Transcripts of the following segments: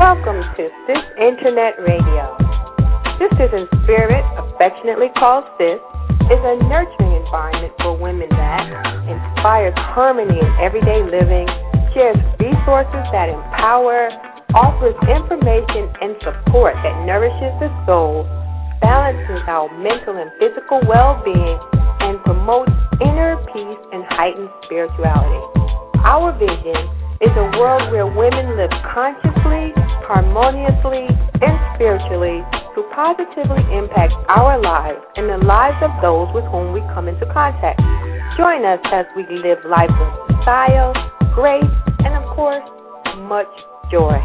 Welcome to Sis Internet Radio. Sisters in Spirit, affectionately called Sis, is a nurturing environment for women that inspires harmony in everyday living, shares resources that empower, offers information and support that nourishes the soul, balances our mental and physical well being, and promotes inner peace and heightened spirituality. Our vision is a world where women live consciously, harmoniously, and spiritually to positively impact our lives and the lives of those with whom we come into contact. Join us as we live life with style, grace, and of course, much joy.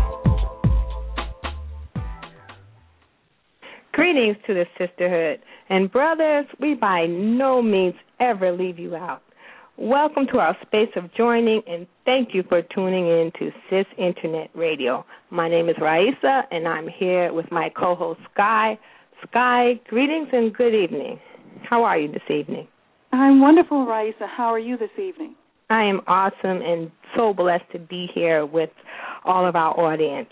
Greetings to the sisterhood. And brothers, we by no means ever leave you out. Welcome to our space of joining, and thank you for tuning in to Sis Internet Radio. My name is Raisa, and I'm here with my co host, Sky. Sky, greetings and good evening. How are you this evening? I'm wonderful, Raisa. How are you this evening? I am awesome and so blessed to be here with all of our audience.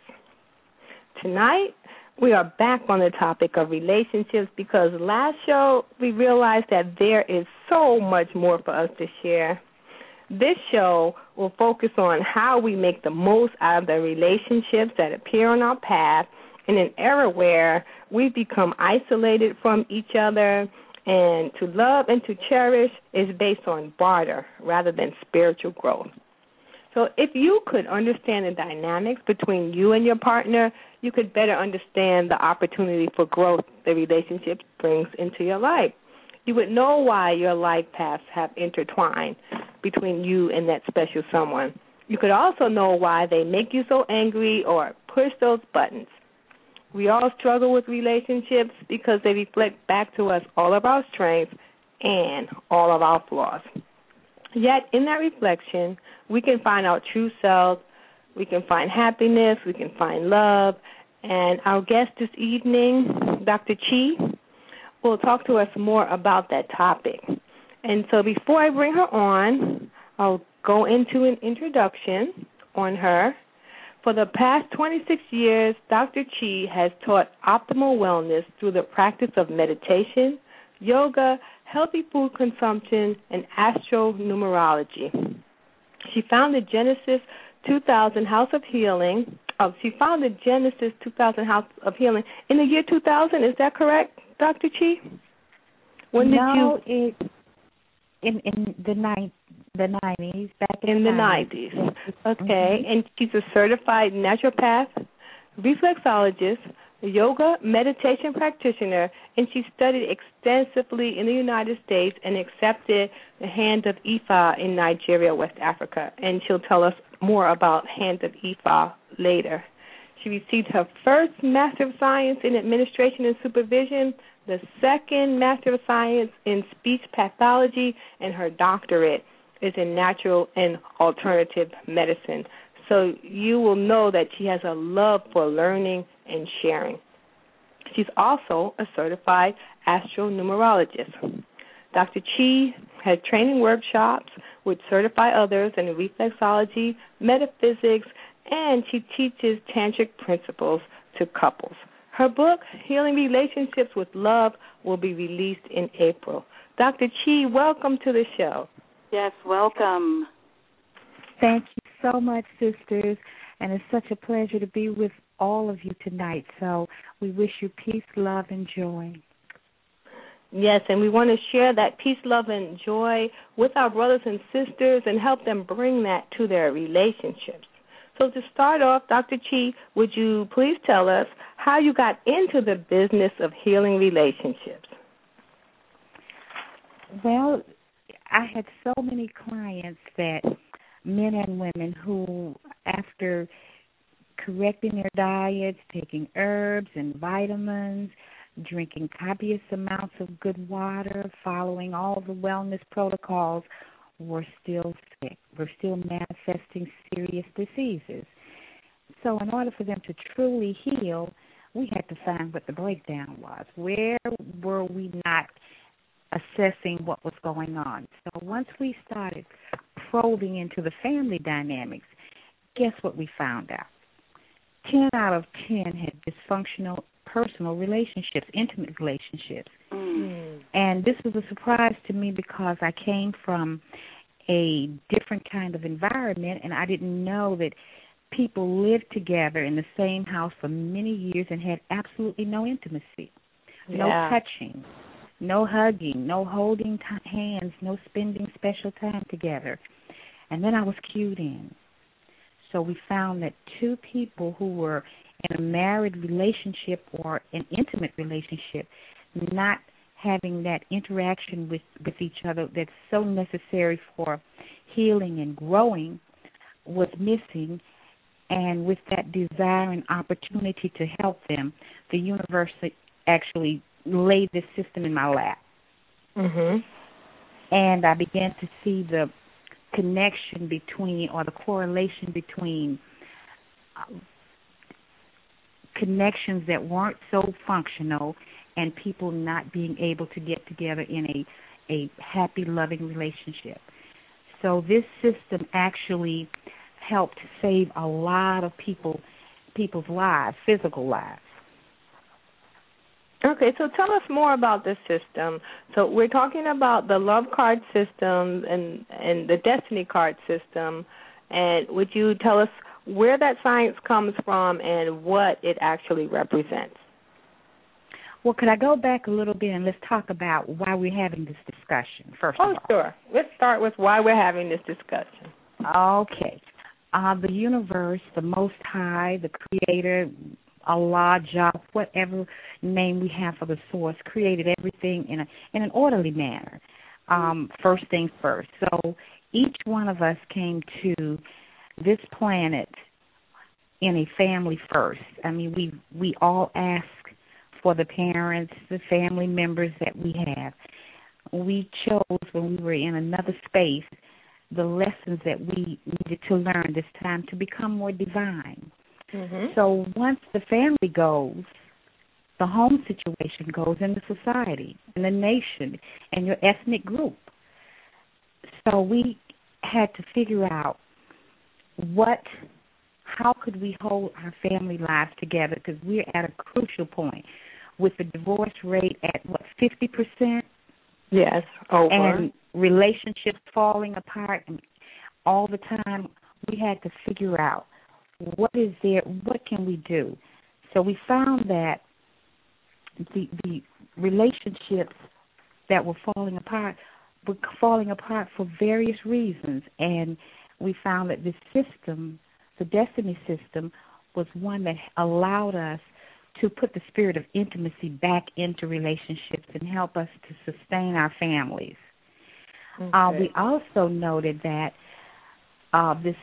Tonight, we are back on the topic of relationships because last show we realized that there is so much more for us to share. This show will focus on how we make the most out of the relationships that appear on our path in an era where we've become isolated from each other and to love and to cherish is based on barter rather than spiritual growth. So if you could understand the dynamics between you and your partner, you could better understand the opportunity for growth the relationship brings into your life. You would know why your life paths have intertwined between you and that special someone. You could also know why they make you so angry or push those buttons. We all struggle with relationships because they reflect back to us all of our strengths and all of our flaws. Yet, in that reflection, we can find our true selves, we can find happiness, we can find love. And our guest this evening, Dr. Chi, will talk to us more about that topic. And so, before I bring her on, I'll go into an introduction on her. For the past 26 years, Dr. Chi has taught optimal wellness through the practice of meditation, yoga, healthy food consumption, and astronumerology. She founded Genesis 2000 House of Healing. Oh, she founded Genesis 2000 House of Healing in the year 2000. Is that correct, Dr. Chi? When no, did you? It, in in the nine the nineties back in, in the nineties. Okay, mm-hmm. and she's a certified naturopath, reflexologist, yoga meditation practitioner, and she studied extensively in the United States and accepted the Hand of Ifa in Nigeria, West Africa. And she'll tell us more about Hand of Ifa later. She received her first Master of Science in Administration and Supervision, the second Master of Science in Speech Pathology, and her doctorate is in Natural and Alternative Medicine. So you will know that she has a love for learning and sharing. She's also a certified astronumerologist. Dr. Chi has training workshops which certify others in reflexology, metaphysics, and she teaches tantric principles to couples. Her book, Healing Relationships with Love, will be released in April. Dr. Chi, welcome to the show. Yes, welcome. Thank you so much, sisters, and it's such a pleasure to be with all of you tonight. So we wish you peace, love, and joy. Yes, and we want to share that peace, love, and joy with our brothers and sisters and help them bring that to their relationships. So, to start off, Dr. Chi, would you please tell us how you got into the business of healing relationships? Well, I had so many clients that men and women who, after correcting their diets, taking herbs and vitamins, drinking copious amounts of good water, following all the wellness protocols, were still sick, were still manifesting serious diseases. So, in order for them to truly heal, we had to find what the breakdown was. Where were we not assessing what was going on? So, once we started probing into the family dynamics, guess what we found out? ten out of ten had dysfunctional personal relationships, intimate relationships. Mm. And this was a surprise to me because I came from a different kind of environment and I didn't know that people lived together in the same house for many years and had absolutely no intimacy, no touching, no hugging, no holding t- hands, no spending special time together. And then I was cued in. So we found that two people who were in a married relationship or an intimate relationship not having that interaction with with each other that's so necessary for healing and growing was missing and with that desire and opportunity to help them the universe actually laid this system in my lap Mhm. and I began to see the connection between or the correlation between um, connections that weren't so functional and people not being able to get together in a a happy loving relationship. So this system actually helped save a lot of people people's lives, physical lives. Okay, so tell us more about this system. So we're talking about the love card system and and the destiny card system. And would you tell us where that science comes from and what it actually represents? Well, could I go back a little bit and let's talk about why we're having this discussion first Oh, of all? sure. Let's start with why we're having this discussion. Okay. Uh, the universe, the Most High, the Creator, Allah, Jah, whatever name we have for the source, created everything in a in an orderly manner. Um, first things first. So each one of us came to this planet in a family first. I mean, we we all ask for the parents, the family members that we have. We chose when we were in another space the lessons that we needed to learn this time to become more divine. Mhm. So once the family goes, the home situation goes in the society, in the nation, and your ethnic group. So we had to figure out what, how could we hold our family lives together because we're at a crucial point with the divorce rate at what fifty percent Yes, over. and relationships falling apart all the time we had to figure out what is there what can we do? So we found that the the relationships that were falling apart were falling apart for various reasons. And we found that this system the destiny system was one that allowed us to put the spirit of intimacy back into relationships and help us to sustain our families. Uh, we also noted that uh, this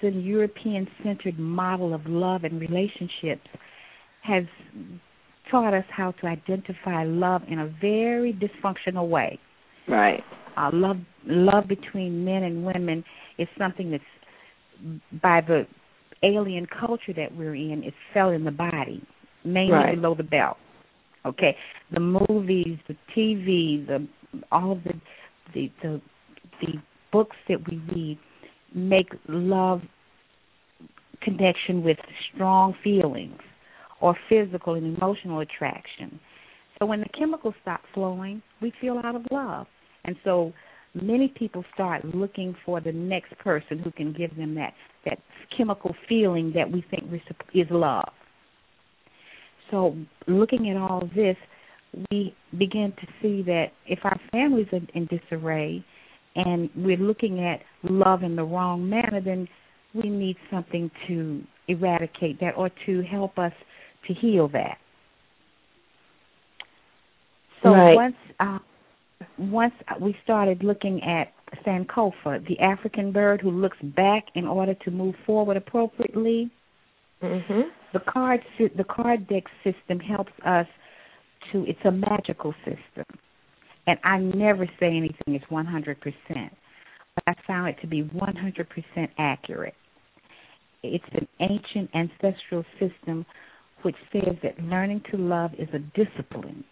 Western European centered model of love and relationships has taught us how to identify love in a very dysfunctional way. right. Uh, love love between men and women is something that's by the alien culture that we're in is felt in the body, mainly Right. below the belt. Okay, the movies, the TV, the all of the the the, the books that we read make love connection with strong feelings or physical and emotional attraction. So when the chemicals stop flowing, we feel out of love. And so many people start looking for the next person who can give them that that chemical feeling that we think is love. So looking at all this, we begin to see that if our families are in disarray and we're looking at love in the wrong manner, then we need something to eradicate that or to help us to heal that. So Right. once uh, once we started looking at Sankofa, the African bird who looks back in order to move forward appropriately, Mhm. the card the card deck system helps us to it's a magical system and i never say anything is 100% but i found it to be 100% accurate it's an ancient ancestral system which says that learning to love is a discipline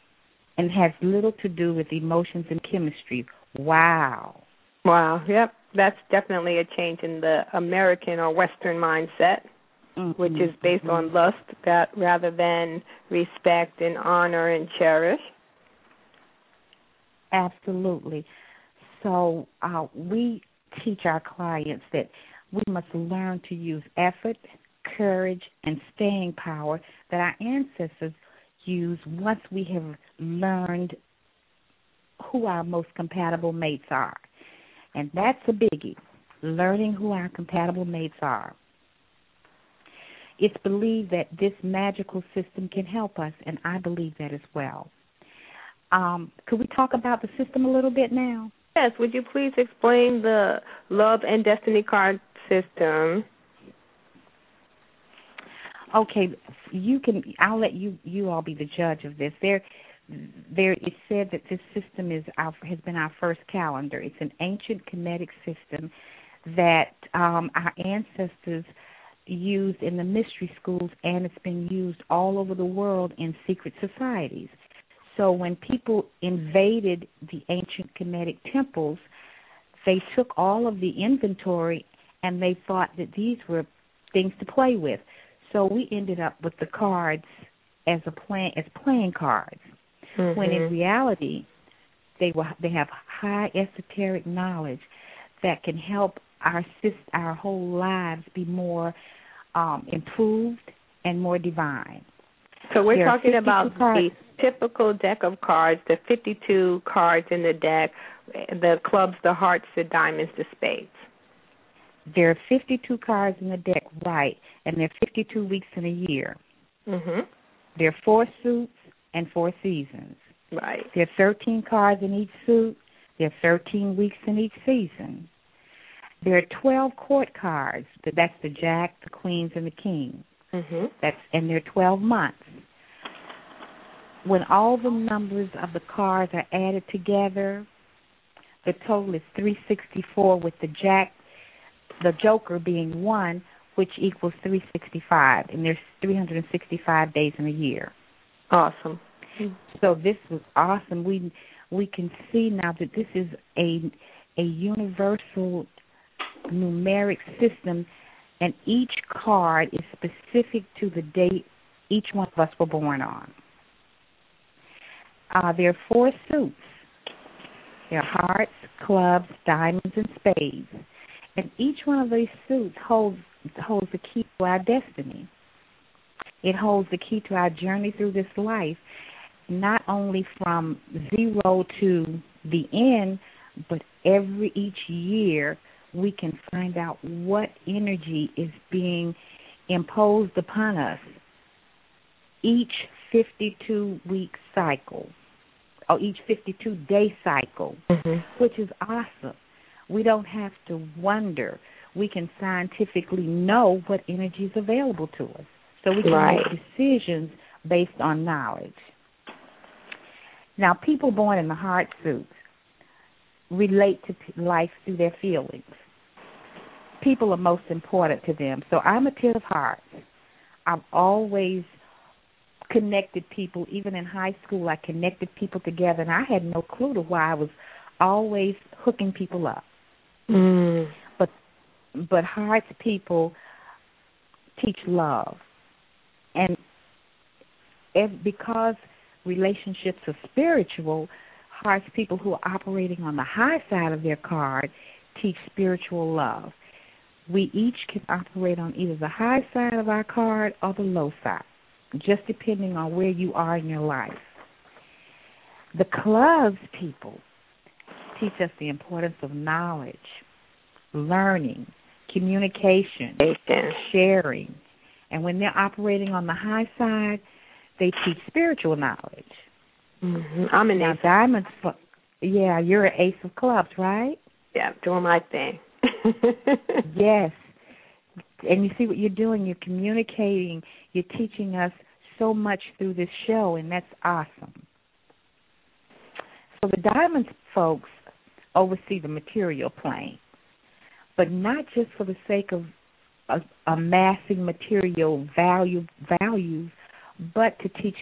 and has little to do with emotions and chemistry wow Wow. Yep. That's definitely a change in the American or Western mindset. mm-hmm. which is based mm-hmm. on lust that rather than respect and honor and cherish. Absolutely. So uh, we teach our clients that we must learn to use effort, courage, and staying power that our ancestors used once we have learned who our most compatible mates are. And that's a biggie, learning who our compatible mates are. It's believed that this magical system can help us, and I believe that as well. Um, could we talk about the system a little bit now? Yes. Would you please explain the Love and Destiny card system? Okay, you can. I'll let you you all be the judge of this. There, there. Said that this system is our has been our first calendar. It's an ancient Kemetic system that um, our ancestors used in the mystery schools, and it's been used all over the world in secret societies. So when people invaded the ancient Kemetic temples, they took all of the inventory and they thought that these were things to play with. So we ended up with the cards as a plan as playing cards. Mm-hmm. When in reality they were they have high esoteric knowledge that can help our our whole lives be more um, improved and more divine. So we're there talking about cards. the typical deck of cards, the 52 cards in the deck, the clubs, the hearts, the diamonds, the spades. There are 52 cards in the deck, right, and there are 52 weeks in a year. Mhm. There are four suits and four seasons. Right. There are 13 cards in each suit. There are 13 weeks in each season. There are 12 court cards. That's the jack, the queens, and the king. Mhm. That's and there are 12 months. When all the numbers of the cards are added together, the total is 364 with the jack the joker being 1 which equals 365 and there's 365 days in a year. Awesome. So this was awesome. We we can see now that this is a a universal numeric system and each card is specific to the date each one of us were born on. Uh, there are four suits. There are hearts, clubs, diamonds, and spades. And each one of these suits holds holds the key to our destiny. It holds the key to our journey through this life, not only from zero to the end, but every each year we can find out what energy is being imposed upon us each 52 week cycle or each 52 day cycle, mm-hmm. which is awesome. We don't have to wonder. We can scientifically know what energy is available to us. So we can right. make decisions based on knowledge. Now, people born in the heart suits relate to life through their feelings. People are most important to them. So I'm a ten of hearts. I've always connected people, even in high school, I connected people together, and I had no clue to why I was always hooking people up. Mm. But but hearts people teach love, and if, because relationships are spiritual, hearts people who are operating on the high side of their card teach spiritual love. We each can operate on either the high side of our card or the low side, just depending on where you are in your life. The clubs people teach us the importance of knowledge, learning, communication, sharing. And when they're operating on the high side, they teach spiritual knowledge. Mm-hmm. I'm an now, ace. Diamonds, yeah, you're an ace of clubs, right? Yeah, doing my thing. yes. And you see what you're doing. You're communicating. You're teaching us so much through this show, and that's awesome. So the Diamonds folks oversee the material plane, but not just for the sake of amassing material value values, but to teach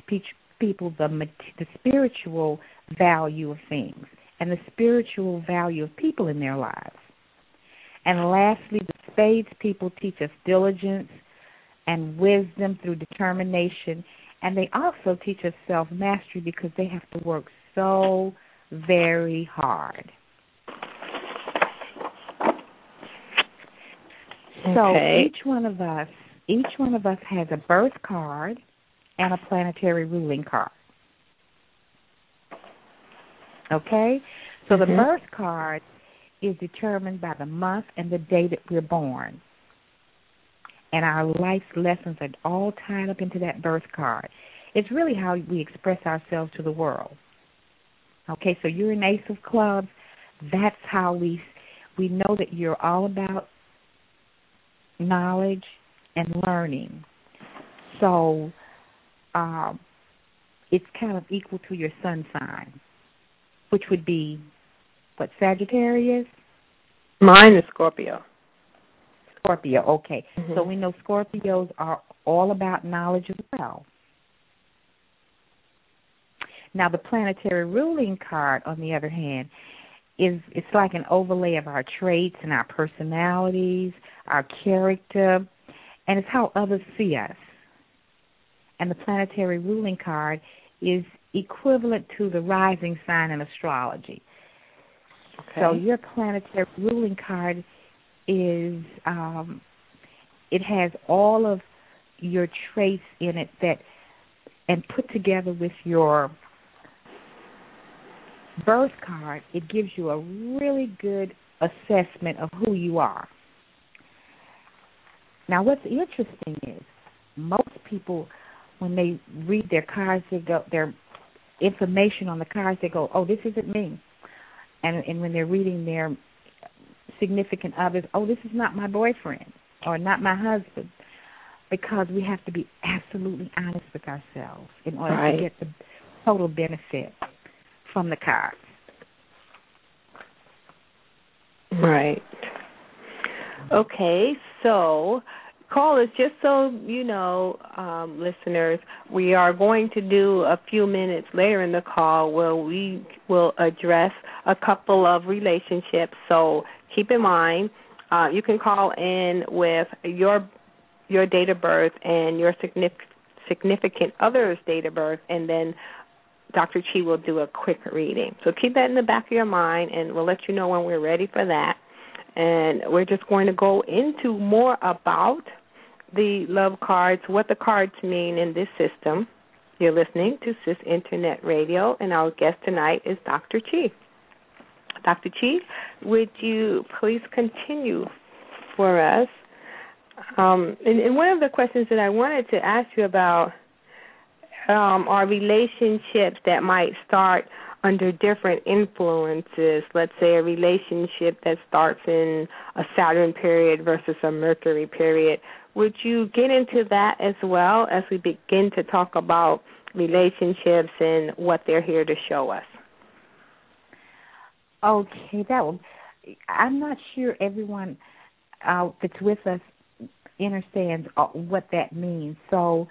people the the spiritual value of things and the spiritual value of people in their lives. And lastly, the spades people teach us diligence, and wisdom through determination. And they also teach us self mastery because they have to work so very hard. Okay. So each one of us, each one of us has a birth card and a planetary ruling card. Okay? So the Mhm. birth card is determined by the month and the day that we're born. And our life's lessons are all tied up into that birth card. It's really how we express ourselves to the world. Okay, so you're an ace of clubs. That's how we we know that you're all about knowledge and learning. So um, it's kind of equal to your sun sign, which would be what Sagittarius, Mine is Scorpio. Scorpio. Okay, Mhm. so we know Scorpios are all about knowledge as well. Now, the planetary ruling card, on the other hand, is it's like an overlay of our traits and our personalities, our character, and it's how others see us. And the planetary ruling card is equivalent to the rising sign in astrology. Okay. So your planetary ruling card is um, it has all of your traits in it that and put together with your birth card, it gives you a really good assessment of who you are. Now, what's interesting is most people, when they read their cards, they go their information on the cards, they go, "Oh, this isn't me," and and when they're reading their significant others, "Oh, this is not my boyfriend or not my husband," because we have to be absolutely honest with ourselves in order Right. to get the total benefit from the cards. Right. Okay, so callers, just so you know, um, listeners, we are going to do a few minutes later in the call where we will address a couple of relationships. So keep in mind, uh, you can call in with your your date of birth and your significant significant other's date of birth, and then Dr. Chi will do a quick reading. So keep that in the back of your mind, and we'll let you know when we're ready for that. And we're just going to go into more about the love cards, what the cards mean in this system. You're listening to Sis Internet Radio, and our guest tonight is Dr. Chi. Dr. Chi, would you please continue for us? Um, and, and one of the questions that I wanted to ask you about um, are relationships that might start under different influences. Let's say a relationship that starts in a Saturn period versus a Mercury period. Would you get into that as well as we begin to talk about relationships and what they're here to show us? Okay, that will. I'm not sure everyone uh, that's with us understands uh, what that means. So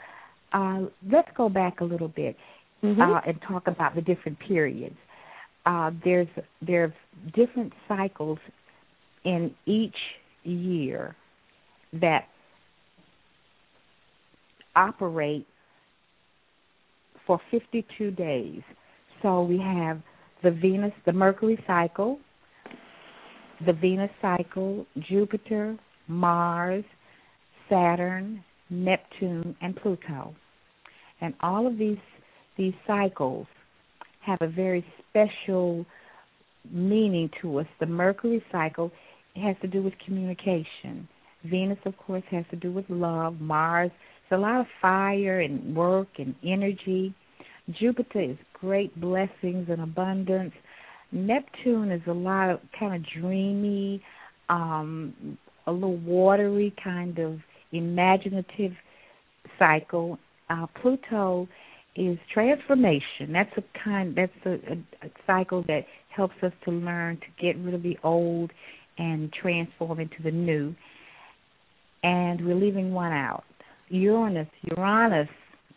uh, let's go back a little bit Mm-hmm. uh, and talk about the different periods. Uh, there's there's different cycles in each year that operate for 52 days. So we have the Venus, the Mercury cycle, the Venus cycle, Jupiter, Mars, Saturn, Neptune, and Pluto. And all of these these cycles have a very special meaning to us. The Mercury cycle has to do with communication. Venus, of course, has to do with love. Mars, it's a lot of fire and work and energy. Jupiter is great blessings and abundance. Neptune is a lot of kind of dreamy, um, a little watery kind of imaginative cycle. Uh, Pluto is transformation. That's a kind. That's a, a, a cycle that helps us to learn to get rid of the old and transform into the new. And we're leaving one out. Uranus. Uranus.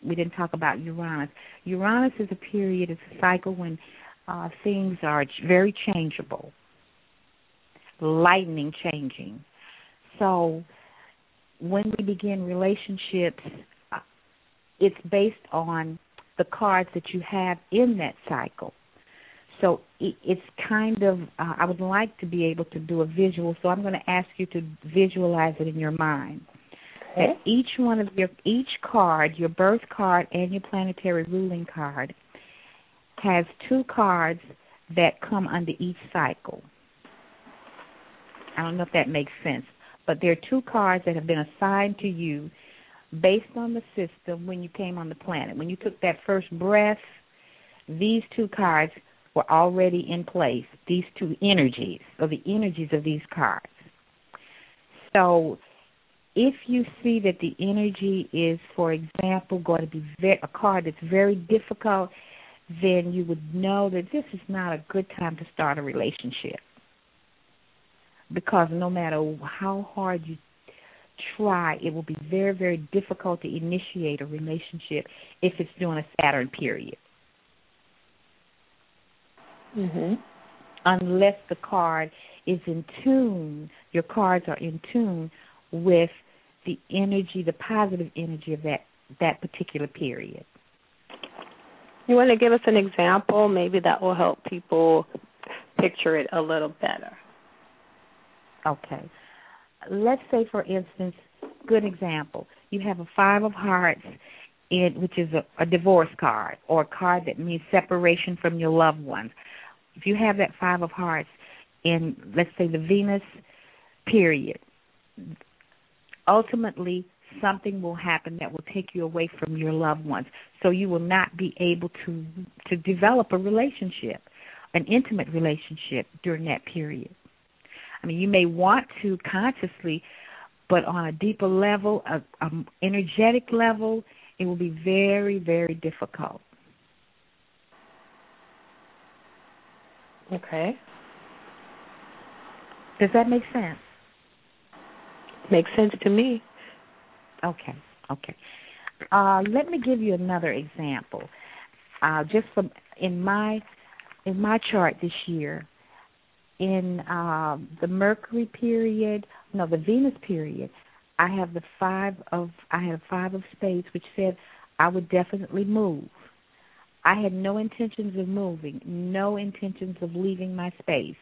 We didn't talk about Uranus. Uranus is a period. It's a cycle when uh, things are very changeable, lightning changing. So when we begin relationships, it's based on the cards that you have in that cycle. So it's kind of, uh, I would like to be able to do a visual, so I'm going to ask you to visualize it in your mind. Okay. That each one of your, each card, your birth card and your planetary ruling card, has two cards that come under each cycle. I don't know if that makes sense, but there are two cards that have been assigned to you based on the system when you came on the planet. When you took that first breath, these two cards were already in place, these two energies, or the energies of these cards. So if you see that the energy is, for example, going to be very, a card that's very difficult, then you would know that this is not a good time to start a relationship. Because no matter how hard you try, it will be very, very difficult to initiate a relationship if it's during a Saturn period. Mm-hmm. Unless the card is in tune, your cards are in tune with the energy, the positive energy of that that particular period. You want to give us an example? Maybe that will help people picture it a little better. Okay let's say, for instance, good example, you have a five of hearts, in, which is a, a divorce card or a card that means separation from your loved ones. If you have that five of hearts in, let's say, the Venus period, ultimately something will happen that will take you away from your loved ones. So you will not be able to to develop a relationship, an intimate relationship during that period. I mean, you may want to consciously, but on a deeper level, a, a energetic level, it will be very, very difficult. Okay. Does that make sense? Makes sense to me. Okay. Okay. Uh, let me give you another example. Uh, just from in my in my chart this year, in um, the Mercury period, no, the Venus period, I have the five of I had five of spades, which said I would definitely move. I had no intentions of moving, no intentions of leaving my space.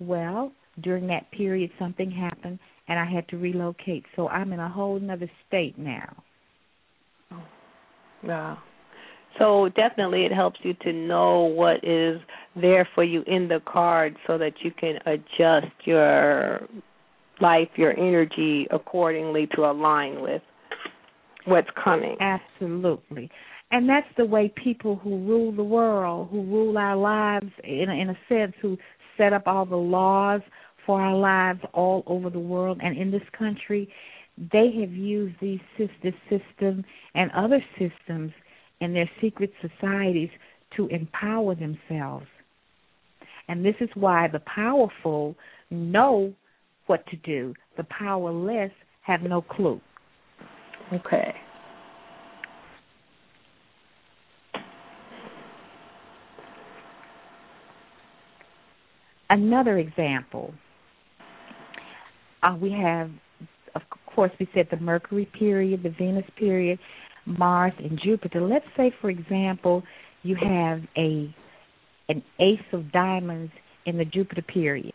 Well, during that period, something happened, and I had to relocate. So I'm in a whole other state now. Oh, wow. So definitely it helps you to know what is there for you in the card so that you can adjust your life, your energy accordingly to align with what's coming. Absolutely. And that's the way people who rule the world, who rule our lives in a, in a sense, who set up all the laws for our lives all over the world and in this country, they have used these this system and other systems in their secret societies to empower themselves. And this is why the powerful know what to do, the powerless have no clue. Okay. Another example, uh, we have, of course, we said the Mercury period, the Venus period, Mars and Jupiter. Let's say, for example, you have a an ace of diamonds in the Jupiter period.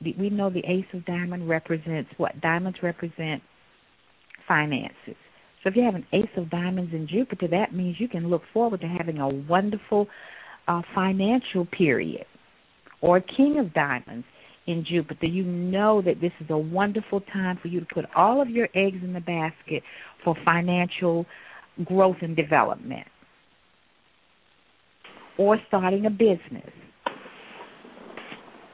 We know the ace of diamond represents what? Diamonds represent finances. So if you have an ace of diamonds in Jupiter, that means you can look forward to having a wonderful uh, financial period. Or a king of diamonds in Jupiter, you know that this is a wonderful time for you to put all of your eggs in the basket for financial growth and development or starting a business.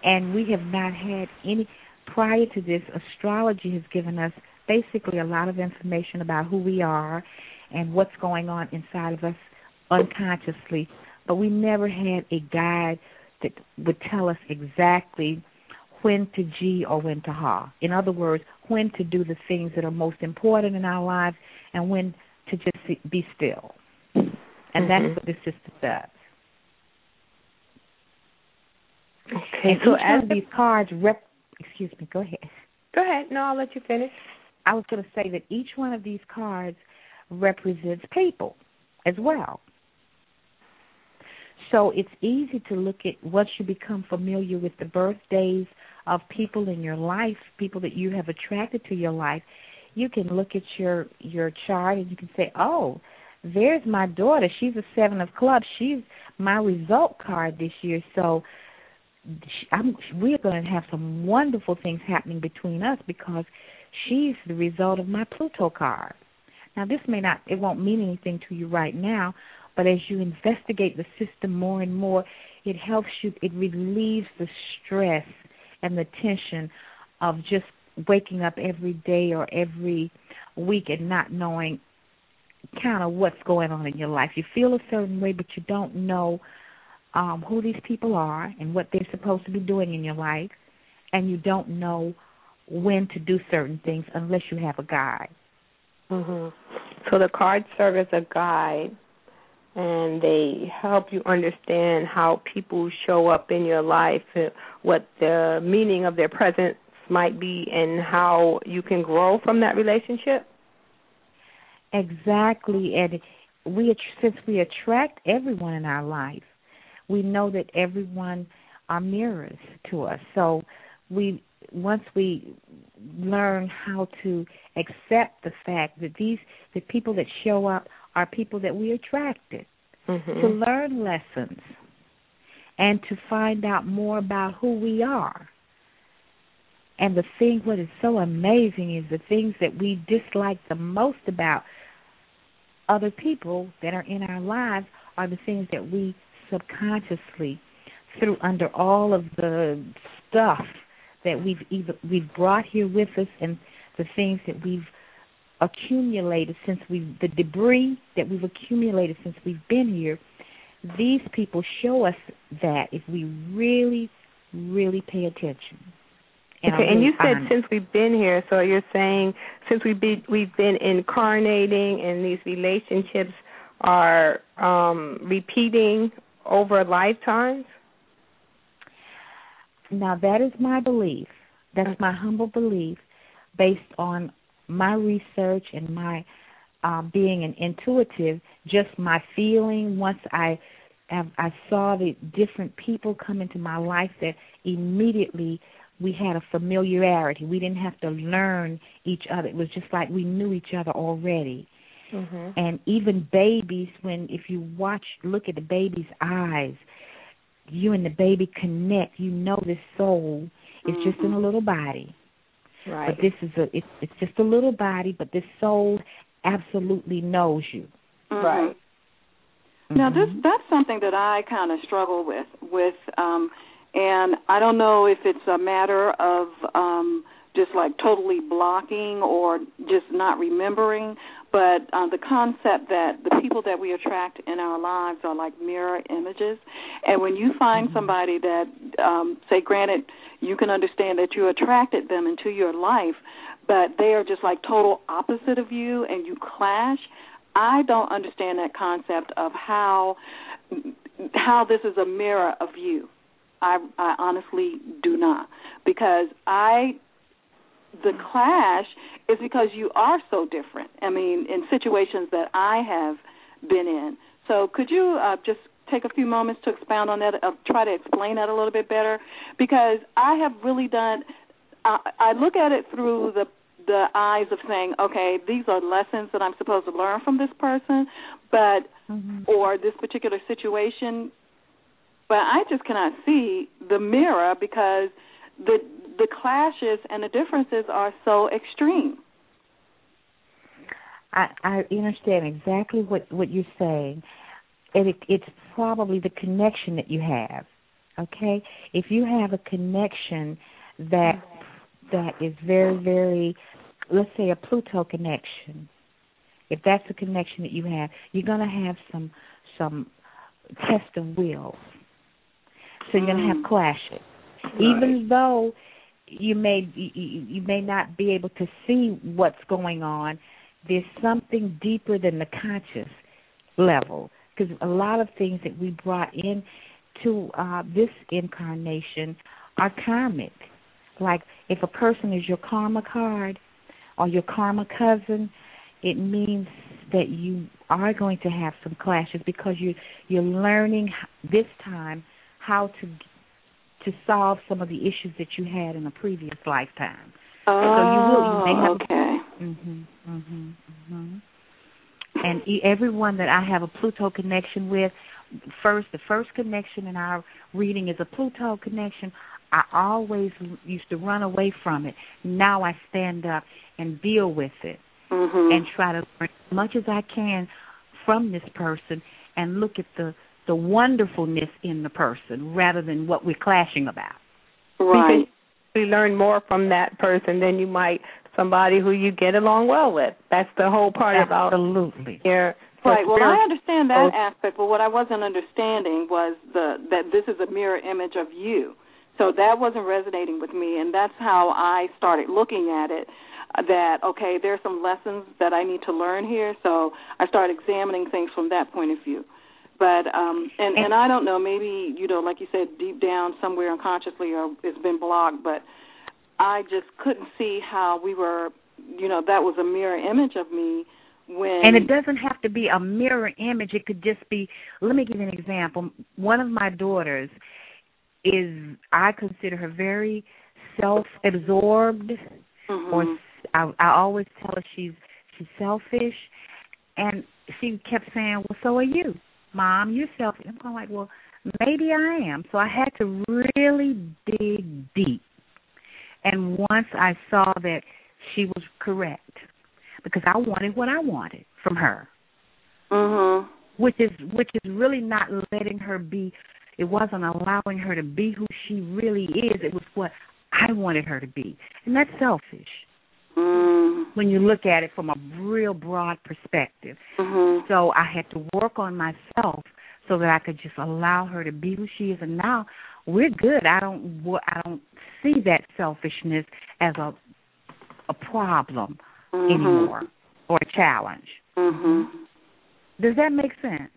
And we have not had any, prior to this, astrology has given us basically a lot of information about who we are and what's going on inside of us unconsciously, but we never had a guide that would tell us exactly when to G or when to Ha. In other words, when to do the things that are most important in our lives and when to just be still. And mm-hmm. that's what this system does. Okay, and so as these cards rep excuse me, go ahead. Go ahead. No, I'll let you finish. I was going to say that each one of these cards represents people as well. So it's easy to look at once you become familiar with the birthdays of people in your life, people that you have attracted to your life, you can look at your your chart and you can say, "Oh, there's my daughter. She's a 7 of clubs. She's my result card this year." So I'm, we're going to have some wonderful things happening between us because she's the result of my Pluto card. Now, this may not, it won't mean anything to you right now, but as you investigate the system more and more, it helps you, it relieves the stress and the tension of just waking up every day or every week and not knowing kind of what's going on in your life. You feel a certain way, but you don't know um, who these people are and what they're supposed to be doing in your life, and you don't know when to do certain things unless you have a guide. Mhm. So the cards serve as a guide and they help you understand how people show up in your life, uh, what the meaning of their presence might be and how you can grow from that relationship. Exactly, and we since we attract everyone in our life, we know that everyone are mirrors to us. So we once we learn how to accept the fact that these the people that show up are people that we attracted mm-hmm. to learn lessons and to find out more about who we are. And the thing what is so amazing is the things that we dislike the most about other people that are in our lives are the things that we subconsciously through under all of the stuff that we've either we've brought here with us and the things that we've accumulated since we the debris that we've accumulated since we've been here these people show us that if we really really pay attention. And okay, and you said since we've been here, so you're saying since we've been we've been incarnating and these relationships are um repeating over lifetimes? Now that is my belief. That's my humble belief based on my research and my um, being an intuitive, just my feeling once I have, I saw the different people come into my life that immediately we had a familiarity. We didn't have to learn each other. It was just like we knew each other already. Mm-hmm. And even babies, when if you watch, look at the baby's eyes, you and the baby connect. You know this soul is mm-hmm. just in a mm-hmm. little body. Right. But this is a it's it's just a little body, but this soul absolutely knows you. Mm-hmm. Right. Now this mm-hmm. that's something that I kind of struggle with with um and I don't know if it's a matter of um just like totally blocking or just not remembering but uh, the concept that the people that we attract in our lives are like mirror images. And when you find mm-hmm. somebody that um say granted you can understand that you attracted them into your life but they are just like total opposite of you and you clash i don't understand that concept of how how this is a mirror of you. I i honestly do not. Because i the clash is because you are so different. I mean, in situations that I have been in. So, could you uh, just take a few moments to expound on that, uh, try to explain that a little bit better? Because I have really done. Uh, I look at it through the the eyes of saying, okay, these are lessons that I'm supposed to learn from this person, but mm-hmm. or this particular situation. But I just cannot see the mirror because the the clashes and the differences are so extreme. I, I understand exactly what what you're saying, and it, it's probably the connection that you have. Okay, if you have a connection that that is very very, let's say a Pluto connection, if that's the connection that you have, you're going to have some some test of will. So you're going to have mm. clashes, right. even though you may you, may not be able to see what's going on. There's something deeper than the conscious level because a lot of things that we brought in to uh, this incarnation are karmic. Like if a person is your karma card, or your karma cousin, it means that you are going to have some clashes because you you're learning this time how to to solve some of the issues that you had in a previous lifetime. Oh, so you will you may have okay. Mhm. Mhm. Mhm. And e- everyone that I have a Pluto connection with, first the first connection in our reading is a Pluto connection. I always used to run away from it. Now I stand up and deal with it Mhm. and try to learn as much as I can from this person and look at the the wonderfulness in the person rather than what we're clashing about. right. You learn more from that person than you might somebody who you get along well with. That's the whole part about Absolutely. your Right. Well, I understand that Oh. aspect, but what I wasn't understanding was the that this is a mirror image of you. So that wasn't resonating with me, and that's how I started looking at it. uh, That okay, there are some lessons that I need to learn here. So I started examining things from that point of view. But um and and I don't know, maybe you know, like you said, deep down somewhere unconsciously, or it's been blocked. But I just couldn't see how we were, you know, that was a mirror image of me when And it doesn't have to be a mirror image. It could just be. Let me give you an example. One of my daughters is I consider her very self-absorbed, Mhm. or I, I always tell her she's she's selfish, and she kept saying, "Well, so are you, Mom. You're selfish." I'm going like, "Well, maybe I am." So I had to really dig deep, and once I saw that she was correct, because I wanted what I wanted from her, Mhm. which is which is really not letting her be. It wasn't allowing her to be who she really is. It was what I wanted her to be, and that's selfish Mm. when you look at it from a real broad perspective. Mhm. So I had to work on myself so that I could just allow her to be who she is. And now we're good. I don't wa- I don't see that selfishness as a a problem Mhm. anymore or a challenge. Mhm. Does that make sense?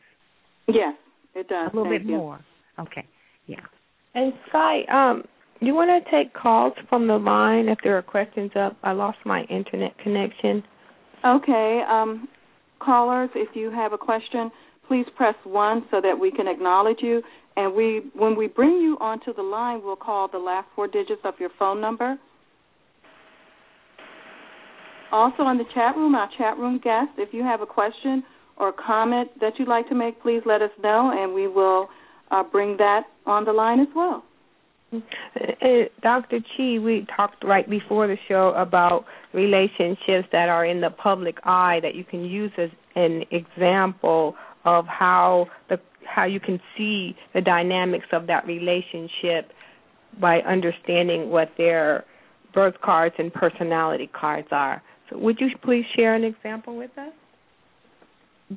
Yes, it does. A little Thank bit you. more. Okay. Yeah. And Sky, um, you want to take calls from the line if there are questions up? I lost my internet connection. Okay. Um, callers, if you have a question, please press one so that we can acknowledge you. And we, when we bring you onto the line, we'll call the last four digits of your phone number. Also, in the chat room, our chat room guests, if you have a question or comment that you'd like to make, please let us know, and we will uh, bring that on the line as well. Uh, Dr. Chi, we talked right before the show about relationships that are in the public eye that you can use as an example of how the how you can see the dynamics of that relationship by understanding what their birth cards and personality cards are. So would you please share an example with us?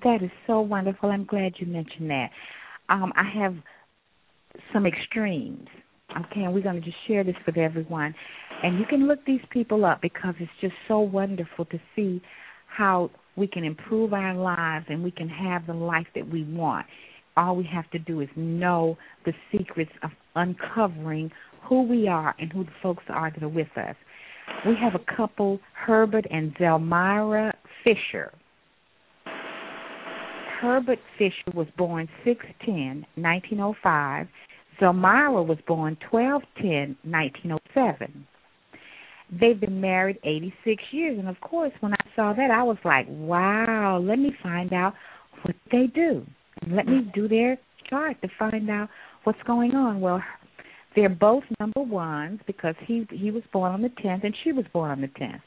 That is so wonderful. I'm glad you mentioned that. Um, I have some extremes. Okay, and we're going to just share this with everyone. And you can look these people up because it's just so wonderful to see how we can improve our lives and we can have the life that we want. All we have to do is know the secrets of uncovering who we are and who the folks are that are with us. We have a couple, Herbert and Zelmira Fisher. Herbert Fisher was born 610, 1905. Zelmira was born 1210, 1907. They've been married 86 years, and of course, when I saw that, I was like, "Wow! Let me find out what they do, and let me do their chart to find out what's going on." Well, they're both number ones because he he was born on the 10th, and she was born on the 10th.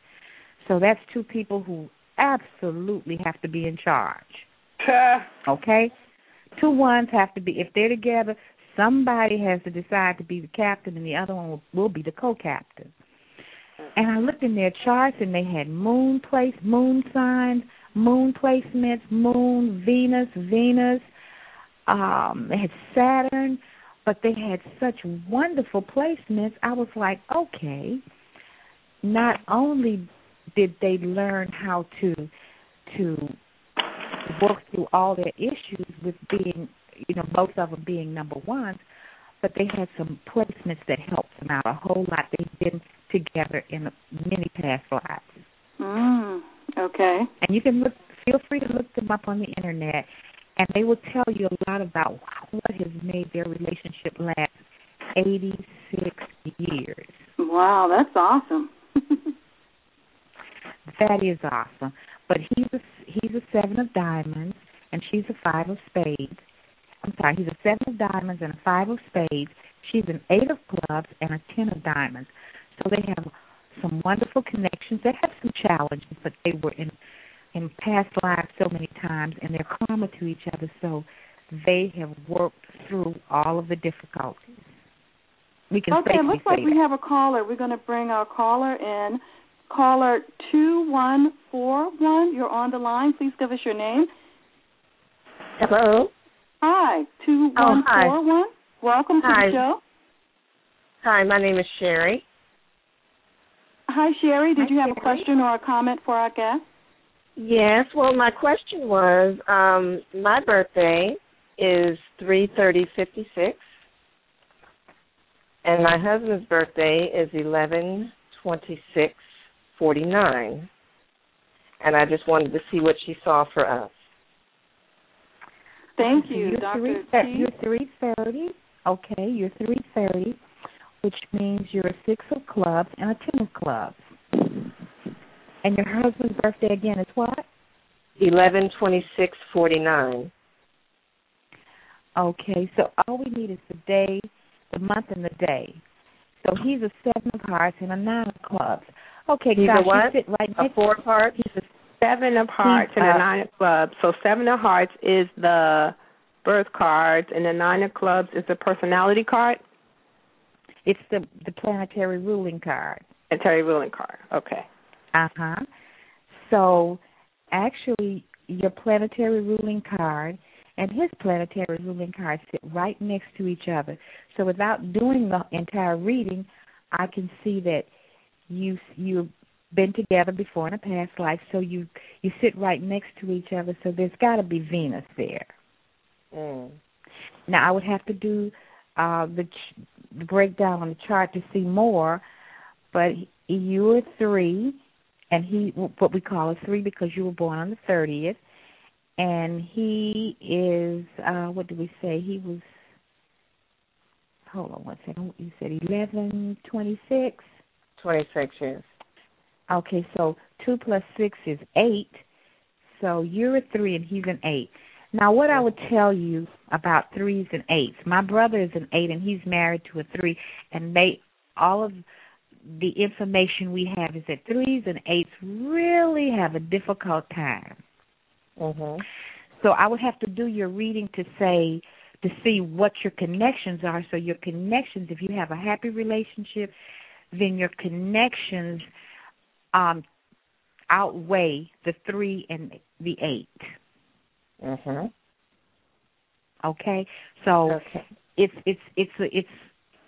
So that's two people who absolutely have to be in charge. Okay? Two ones have to be if they're together, somebody has to decide to be the captain and the other one will, will be the co-captain. And I looked in their charts and they had moon place, moon signs, moon placements, moon, Venus, Venus. Um, they had Saturn, but they had such wonderful placements. I was like, okay. Not only did they learn how to to work through all their issues with being, you know, both of them being number ones, but they had some placements that helped them out a whole lot. They've been together in many past lives. Mm. Okay. And you can look. Feel free to look them up on the internet, and they will tell you a lot about what has made their relationship last 86 years. Wow, that's awesome. that is awesome. But he's a he's a seven of diamonds, and she's a five of spades. I'm sorry, he's a seven of diamonds and a five of spades. She's an eight of clubs and a ten of diamonds. So they have some wonderful connections. They have some challenges, but they were in in past lives so many times, and they're karma to each other. So they have worked through all of the difficulties. We can okay, looks like that. we have a caller. We're going to bring our caller in. Caller two one four one. You're on the line. Please give us your name. Hello. Hi, two one four one. Welcome to hi. the show. Hi, my name is Sherry. Hi, Sherry. Did Hi, you have Sherry. a question or a comment for our guest? Yes. Well, my question was, um, my birthday is three thirty fifty six, and my husband's birthday is eleven twenty six forty nine, and I just wanted to see what she saw for us. Thank you, you're Dr. Three, T. you're three thirty. Okay, you're three thirty, which means you're a six of clubs and a ten of clubs. And your husband's birthday again is what? Eleven twenty six forty nine. Okay, so all we need is the day, the month, and the day. So he's a seven of hearts and a nine of clubs. Okay, He's gosh, a what? you sit right A next. four part. He's a seven of hearts and a nine of clubs. So seven of hearts is the birth cards, and the nine of clubs is the personality card It's the the planetary ruling card. Terry ruling card. Okay. Uh huh. So actually, your planetary ruling card and his planetary ruling card sit right next to each other. So without doing the entire reading, I can see that you you've been together before in a past life. So you you sit right next to each other. So there's got to be Venus there. Mm. Now I would have to do uh, the, ch- the breakdown on the chart to see more, but you are three, and he what we call a three because you were born on the thirtieth, and he is uh, what did we say? He was. Hold on one second. You said eleven twenty six. Twenty six years. Okay, so two plus six is eight. So you're a three and he's an eight. Now, what I would tell you about threes and eights, my brother is an eight and he's married to a three, and they all of the information we have is that threes and eights really have a difficult time. Mhm. So I would have to do your reading to say to see what your connections are. So your connections, if you have a happy relationship, then your connections um outweigh the three and the eight. Mhm. Okay? So Okay. it's it's it's it's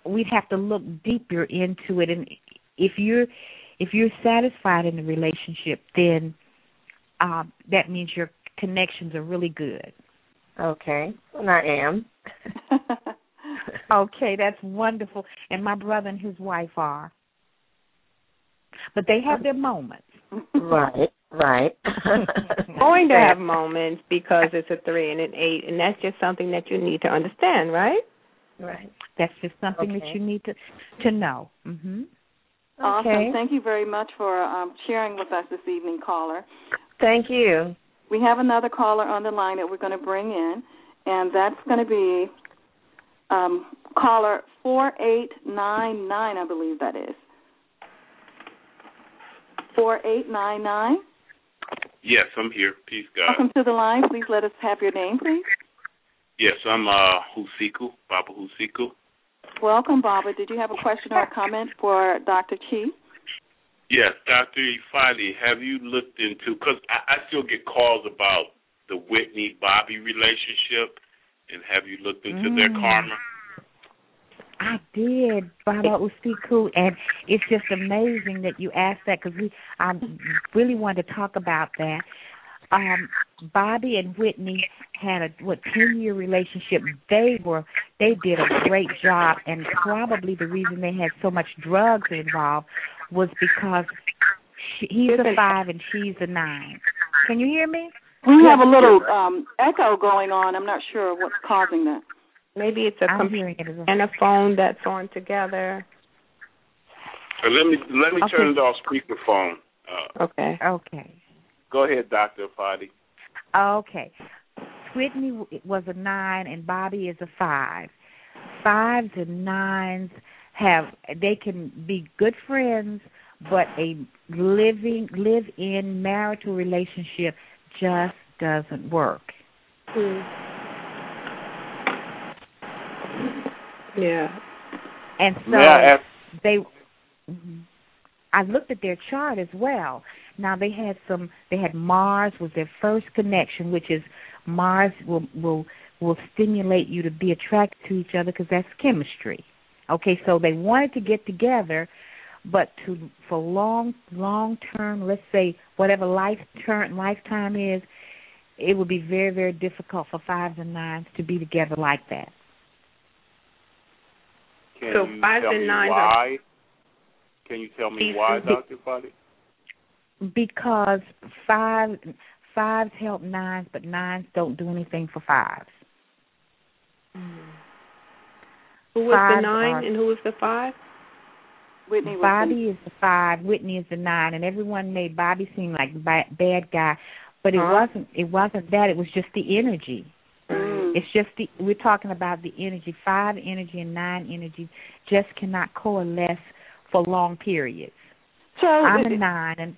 we'd have to look deeper into it and if you're if you're satisfied in the relationship then um that means your connections are really good. Okay. And I am. Okay, that's wonderful. And my brother and his wife are. But they have their moments. right. Right. Going to have moments because it's a three and an eight, and that's just something that you need to understand, right? Right. That's just something that you need to to know. Mhm. Awesome. Okay. Thank you very much for um, sharing with us this evening, caller. Thank you. We have another caller on the line that we're going to bring in, and that's going to be um, caller 4899, I believe that is. 4899. Yes, I'm here. Peace, God. Welcome to the line. Please let us have your name, please. Yes, I'm uh Husiku, Baba Husiku. Welcome, Baba. Did you have a question or a comment for Dr. Chi? Yes, Dr. Ifade, have you looked into, because I, I still get calls about the Whitney Bobby relationship, and have you looked into their Mm. karma? I did, Baba Usiku, and it's just amazing that you asked that because we I really wanted to talk about that. Um, Bobby and Whitney had a what ten year relationship. They were they did a great job, and probably the reason they had so much drugs involved was because She, he's a five and she's a nine. Can you hear me? We have a little um echo going on. I'm not sure what's causing that. Maybe it's a I'm computer it and a phone that's on together. Uh, let me let me Okay. turn it off speakerphone. Uh, Okay. Okay. go ahead, Doctor Fadi. Okay. Whitney was a nine and Bobby is a five. Fives and nines have they can be good friends, but a living live in marital relationship just doesn't work. Yeah. And so May I ask? they mhm. I looked at their chart as well. Now they had some they had Mars was their first connection which is Mars will will will stimulate you to be attracted to each other because that's chemistry. Okay, so they wanted to get together but to for long long term, let's say whatever life term lifetime is, it would be very very difficult for fives and nines to be together like that. Can So you fives tell and me nines are- why? Can you tell me why, Decent. Doctor Fadi? because five fives help nines, but nines don't do anything for fives. Who was the nine are- and who was the five? Whitney was Bobby is the five, Whitney is the nine, and everyone made Bobby seem like ba- bad guy, but it Huh? wasn't. It wasn't that. It was just the energy. The, mm. It's just the we're talking about the energy. Five energy and nine energy just cannot coalesce for long periods. So I'm a nine, and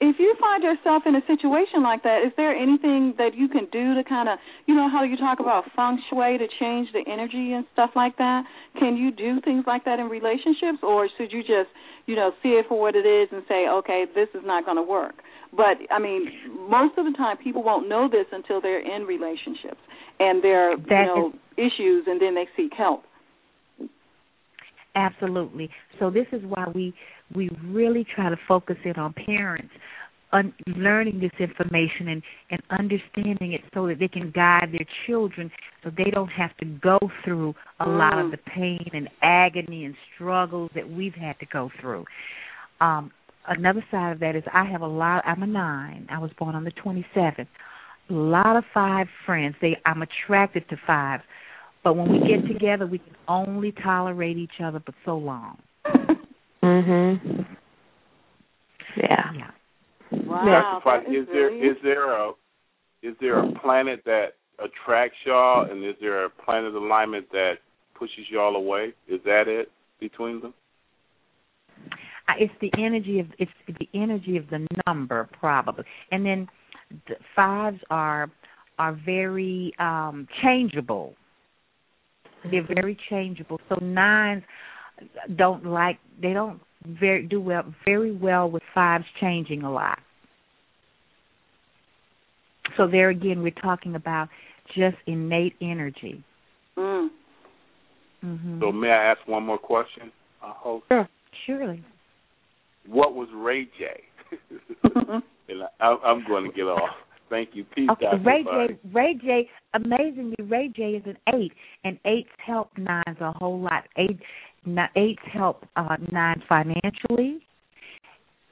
if you find yourself in a situation like that, is there anything that you can do to kind of, you know, how you talk about feng shui to change the energy and stuff like that? Can you do things like that in relationships, or should you just, you know, see it for what it is and say, okay, this is not going to work? But I mean, most of the time, people won't know this until they're in relationships and their That you know, issues, and then they seek help. Absolutely. So this is why we we really try to focus in on parents un- learning this information and and understanding it so that they can guide their children so they don't have to go through a lot of Mm. the pain and agony and struggles that we've had to go through. Um another side of that is I have a lot I'm a 9. I was born on the 27th. A lot of 5 friends. They I'm attracted to 5 but when we get together, we can only tolerate each other for so long. Mhm. Yeah. Yeah. Wow, Doctor that is is there really is there a is there a planet that attracts y'all, and is there a planet alignment that pushes y'all away? Is that it between them? It's the energy of it's the energy of the number probably, and then the fives are are very um changeable. They're very changeable. So nines don't like they don't very do well very well with fives changing a lot. So there again, we're talking about just innate energy. Mm. hmm So may I ask one more question, uh, host? Surely. What was Ray J? and I, I'm going to get off. Thank you. Peace, Okay, Dr. Ray Fadi. J. Ray J. Amazingly, Ray J. is an eight, and eights help nines a whole lot. Eight, n- eights help uh, nines financially,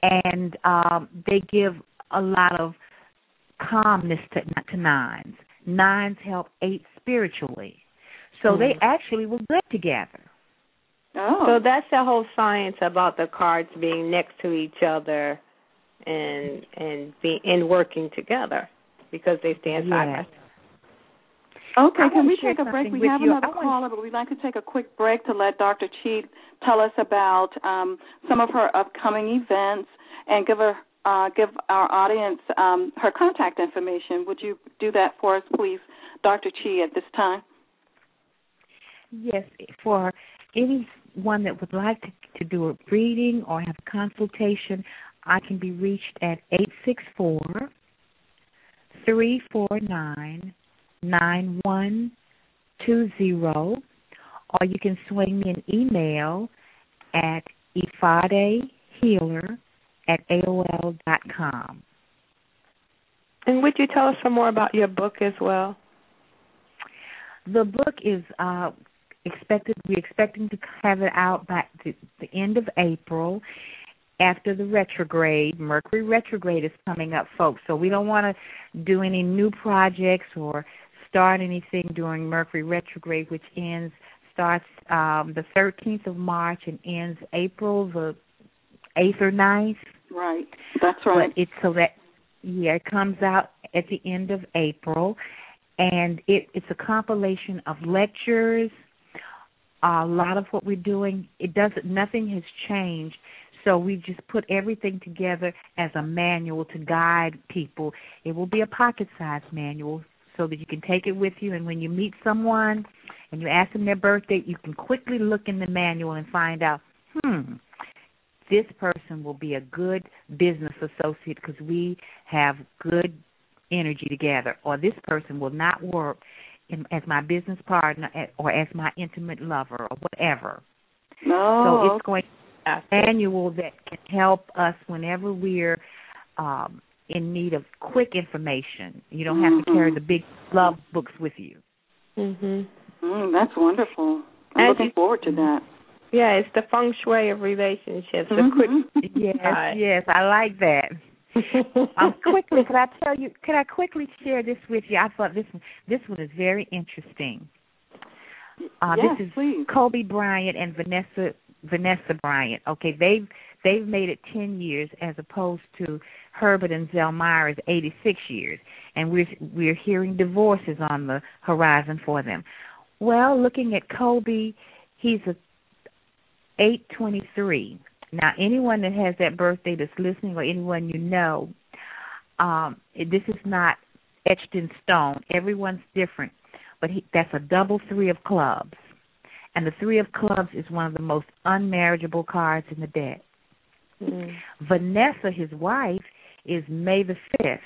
and um, they give a lot of calmness to to nines. Nines help eight spiritually, so they actually were good together. Oh. So that's the whole science about the cards being next to each other and and be and working together because they stand side by side. Okay, can we take a break? We have you. another caller, but we'd like to take a quick break to let Dr. Cheat tell us about um, some of her upcoming events and give her uh, give our audience um, her contact information. Would you do that for us, please, Dr. Chi, at this time? Yes, for anyone that would like to, to do a reading or have a consultation, I can be reached at eight six four three four nine nine one two zero, or you can swing me an email at ifadehealer at aol dot com. And would you tell us some more about your book as well? The book is uh, expected. We're expecting to have it out by the, the end of April, after the retrograde. Mercury retrograde is coming up, folks. So we don't want to do any new projects or start anything during Mercury retrograde, which ends starts um the 13th of March and ends April the 8th or 9th. Right. That's right. But it's so that yeah, it comes out at the end of April and it it's a compilation of lectures. a lot of what we're doing, it doesn't nothing has changed. So we just put everything together as a manual to guide people. It will be a pocket sized manual so that you can take it with you and when you meet someone and you ask them their birthday, you can quickly look in the manual and find out, hmm, this person will be a good business associate because we have good energy together, or this person will not work in, as my business partner or as my intimate lover or whatever. No. So it's going annual that can help us whenever we're um, in need of quick information. You don't have mm-hmm. to carry the big love books with you. Mhm. Mm, that's wonderful. I'm As looking you- forward to that. Yeah, it's the feng shui of relationships. The Mhm. quick Yes, Right. yes, I like that. um, quickly, could I tell you? Could I quickly share this with you? I thought this one, this one is very interesting. Uh, yes, this is please. Kobe Bryant and Vanessa Vanessa Bryant. Okay, they've they've made it ten years as opposed to Herbert and Zelmira's eighty six years, and we're we're hearing divorces on the horizon for them. Well, looking at Kobe, he's a eight twenty three. Now, anyone that has that birthday that's listening, or anyone you know, um, this is not etched in stone. Everyone's different, but he, that's a double three of clubs, and the three of clubs is one of the most unmarriageable cards in the deck. Mm. Vanessa, his wife, is May the fifth,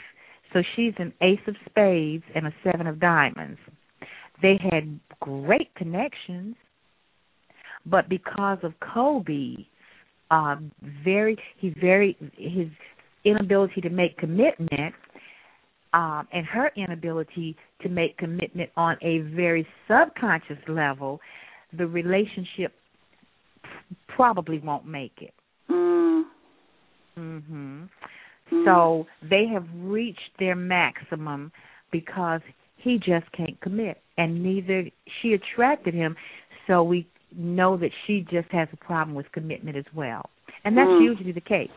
so she's an ace of spades and a seven of diamonds. They had great connections, but because of Kobe, uh, very he's very his inability to make commitment um, and her inability to make commitment on a very subconscious level, the relationship probably won't make it. Mm. Mhm. Mm. So they have reached their maximum because he just can't commit, and neither she attracted him. So we know that she just has a problem with commitment as well, and that's Mm. usually the case.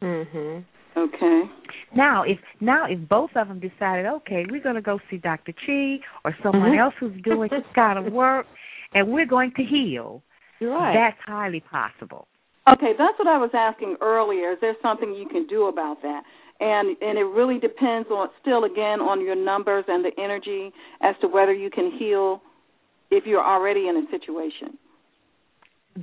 Mhm. Okay. Now, if now if both of them decided, okay, we're going to go see Dr. Chi or someone Mhm. else who's doing this kind of work, and we're going to heal, right. that's highly possible. Okay, that's what I was asking earlier. Is there something you can do about that? And and it really depends on still again on your numbers and the energy as to whether you can heal if you're already in a situation.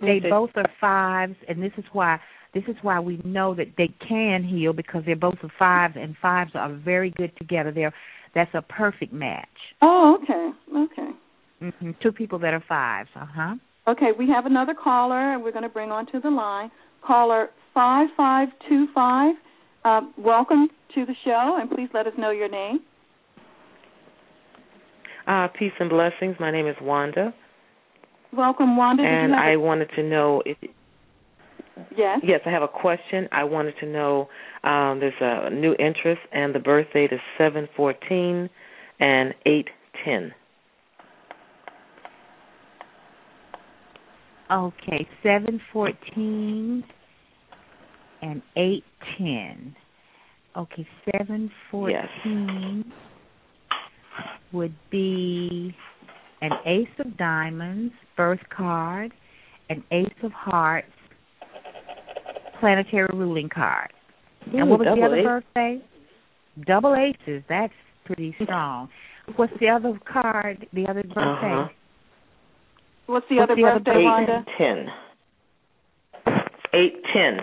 They both are fives, and this is why this is why we know that they can heal because they're both are fives, and fives are very good together. They're that's a perfect match. Oh, okay. Okay. Hmm Two people that are fives. Uh huh. Okay, we have another caller and we're going to bring onto the line. Caller 5525. Uh, welcome to the show and please let us know your name. Uh, peace and blessings. My name is Wanda, Welcome, Wanda. Did and you I a- wanted to know if Yes. yes, I have a question. I wanted to know um, there's a new interest, and the birth date is seven fourteen and eight ten. Okay, seven fourteen and eight ten. Okay, seven fourteen would be an ace of diamonds, birth card, an ace of hearts, planetary ruling card. and what was the other ace. birthday? Double aces. That's pretty strong. What's the other card? The other birthday? Uh-huh. What's the What's other the other birthday, Eight Wanda? ten. Eight ten.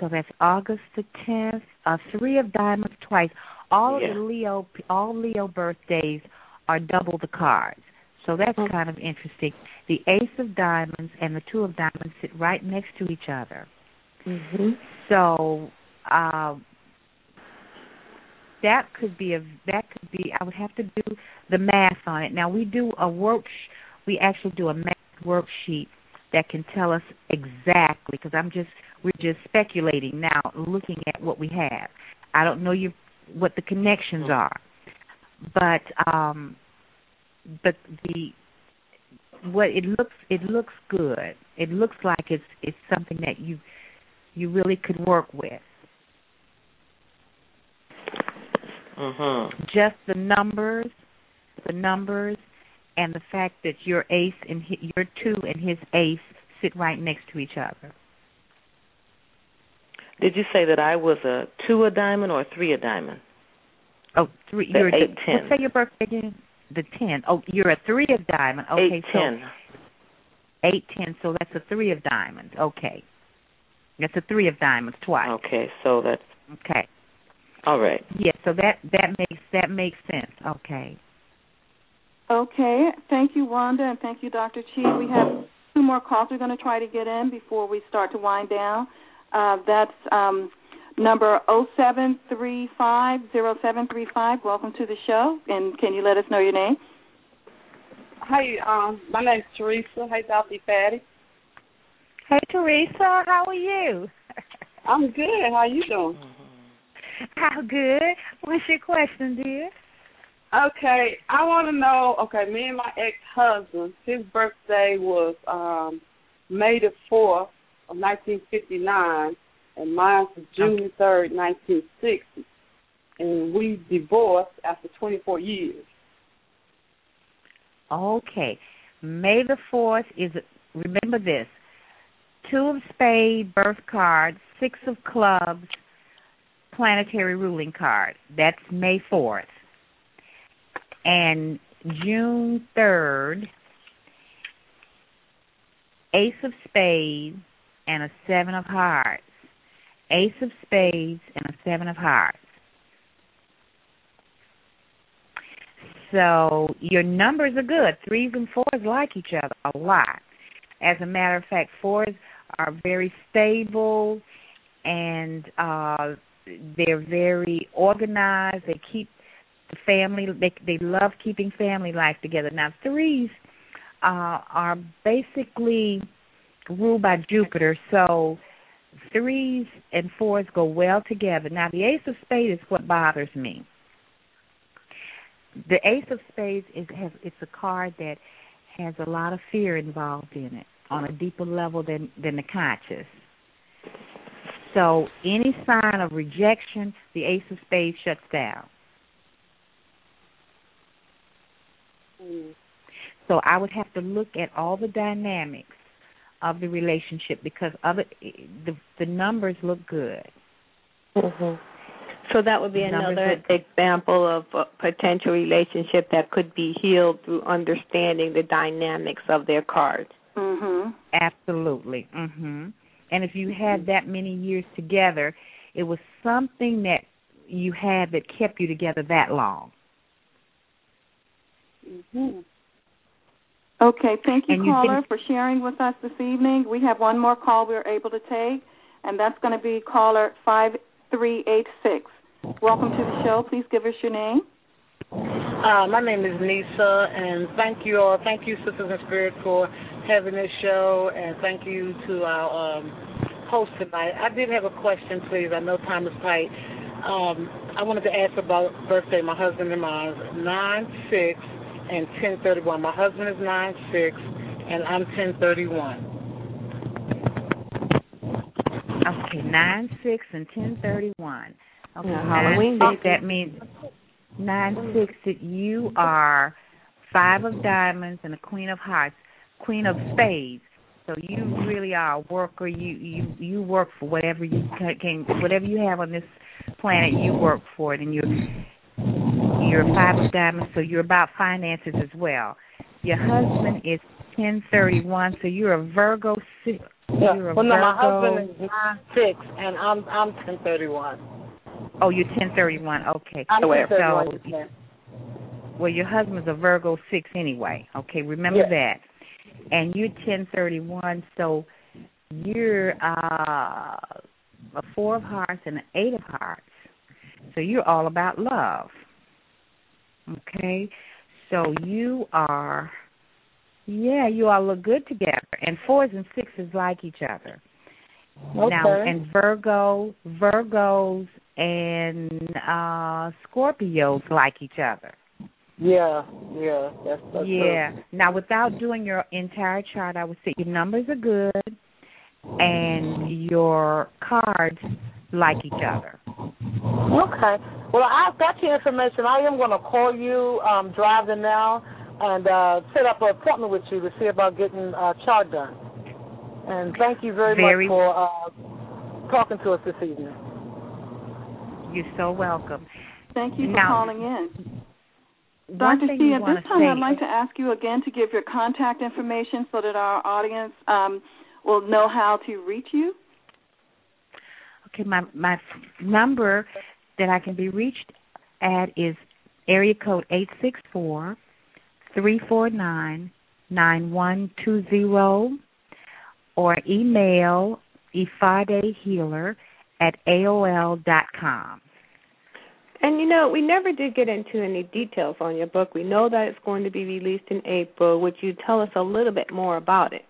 So that's August the tenth. Uh, three of diamonds twice. All Yeah. the Leo, all Leo birthdays are double the cards. So that's Mm. kind of interesting. The ace of diamonds and the two of diamonds sit right next to each other. Mhm. So uh, that could be a that could be. I would have to do the math on it. Now we do a work. We actually do a math worksheet that can tell us exactly because I'm just we're just speculating now looking at what we have. I don't know you what the connections are. But um but the what it looks it looks good. It looks like it's it's something that you you really could work with. Mhm. Just the numbers, the numbers, and the fact that your ace and his, your two and his ace sit right next to each other. Did you say that I was a two a diamond or a three a diamond? Oh, three. The you're eight, the, ten. Let's say your birthday again. The ten. Oh, you're a three of diamond. Okay, eight so ten. eight ten. So that's a three of diamonds. Okay, that's a three of diamonds twice. Okay, so that's Okay. All right. Yeah. So that that makes that makes sense. Okay. Okay. Thank you, Wanda, and thank you, Dr. Chi. We have two more calls we're going to try to get in before we start to wind down. Uh, that's um, number 07350735. Welcome to the show, and can you let us know your name? Hi, um, my name's Teresa. Hey, Dr. Fatty. Hey Teresa, how are you? I'm good. How are you doing? How good? What's your question, dear? Okay, I want to know. Okay, me and my ex-husband, his birthday was um May the fourth of 1959, and mine was June third, 1960, and we divorced after 24 years. Okay. May the fourth is remember this. Two of spade birth card, six of clubs, planetary ruling card. That's May fourth. And June third, ace of spades and a seven of hearts. Ace of spades and a seven of hearts. So your numbers are good. Threes and fours like each other a lot. As a matter of fact, fours are very stable and uh they're very organized. They keep the family they they love keeping family life together. Now threes uh are basically ruled by Jupiter, so threes and fours go well together. Now the ace of spades is what bothers me the ace of spades is has it's a card that has a lot of fear involved in it on a deeper level than than the conscious so any sign of rejection the ace of spades shuts down Mm. so i would have to look at all the dynamics of the relationship because other the the numbers look good Mhm. So that would be Numbers another example of a potential relationship that could be healed through understanding the dynamics of their cards. Mm-hmm. Absolutely. Mhm. And if you had that many years together, it was something that you had that kept you together that long. hmm Okay, thank you, And you caller, think- for sharing with us this evening. We have one more call we're able to take, and that's going to be caller 5386. Welcome to the show. Please give us your name. Uh, my name is Nisa, and thank you all. Thank you, Sisters in Spirit, for having this show, and thank you to our um, host tonight. I did have a question, please. I know time is tight. Um, I wanted to ask about birthday. My husband and mine, nine six and ten thirty one. My husband is nine six, and I'm ten thirty one. Okay, nine six and ten thirty one. Okay, Yeah, nine Halloween six, that means nine six that you are five of diamonds and a queen of hearts, queen of spades. So you really are a worker. You you you work for whatever you ca- can, whatever you have on this planet. You work for it, and you're you're a five of diamonds. So you're about finances as well. Your husband is ten thirty one. So you're a Virgo. six. Yeah. You're a Well, no, my husband is nine six, and I'm I'm ten thirty one. Oh, you're ten thirty one. Okay. I'm so, ten thirty one. yes, well, your husband's a Virgo six anyway. Okay, remember Yes. that. And you're ten thirty one, so you're uh a four of hearts and an eight of hearts. So you're all about love. Okay? So you are Yeah, you all look good together. And fours and sixes like each other. Okay. Now, and Virgo, Virgos and uh Scorpios like each other. Yeah, yeah, that's, that's yeah. Now, without doing your entire chart, I would say your numbers are good, and your cards like each other. Okay. Well, I've got your information. I am going to call you um, driving now and uh, set up an appointment with you to see about getting uh, chart done. And thank you very, Very- much for uh, talking to us this evening. You're so welcome. Thank you for Now- calling in. Dr. C, at this time, I'd like to ask you again to give your contact information so that our audience um, will know how to reach you. Okay, my my number that I can be reached at is area code eight six four three four nine nine one two zero, or email ifadehealer at aol dot com. And you know, we never did get into any details on your book. We know that it's going to be released in April. Would you tell us a little bit more about it?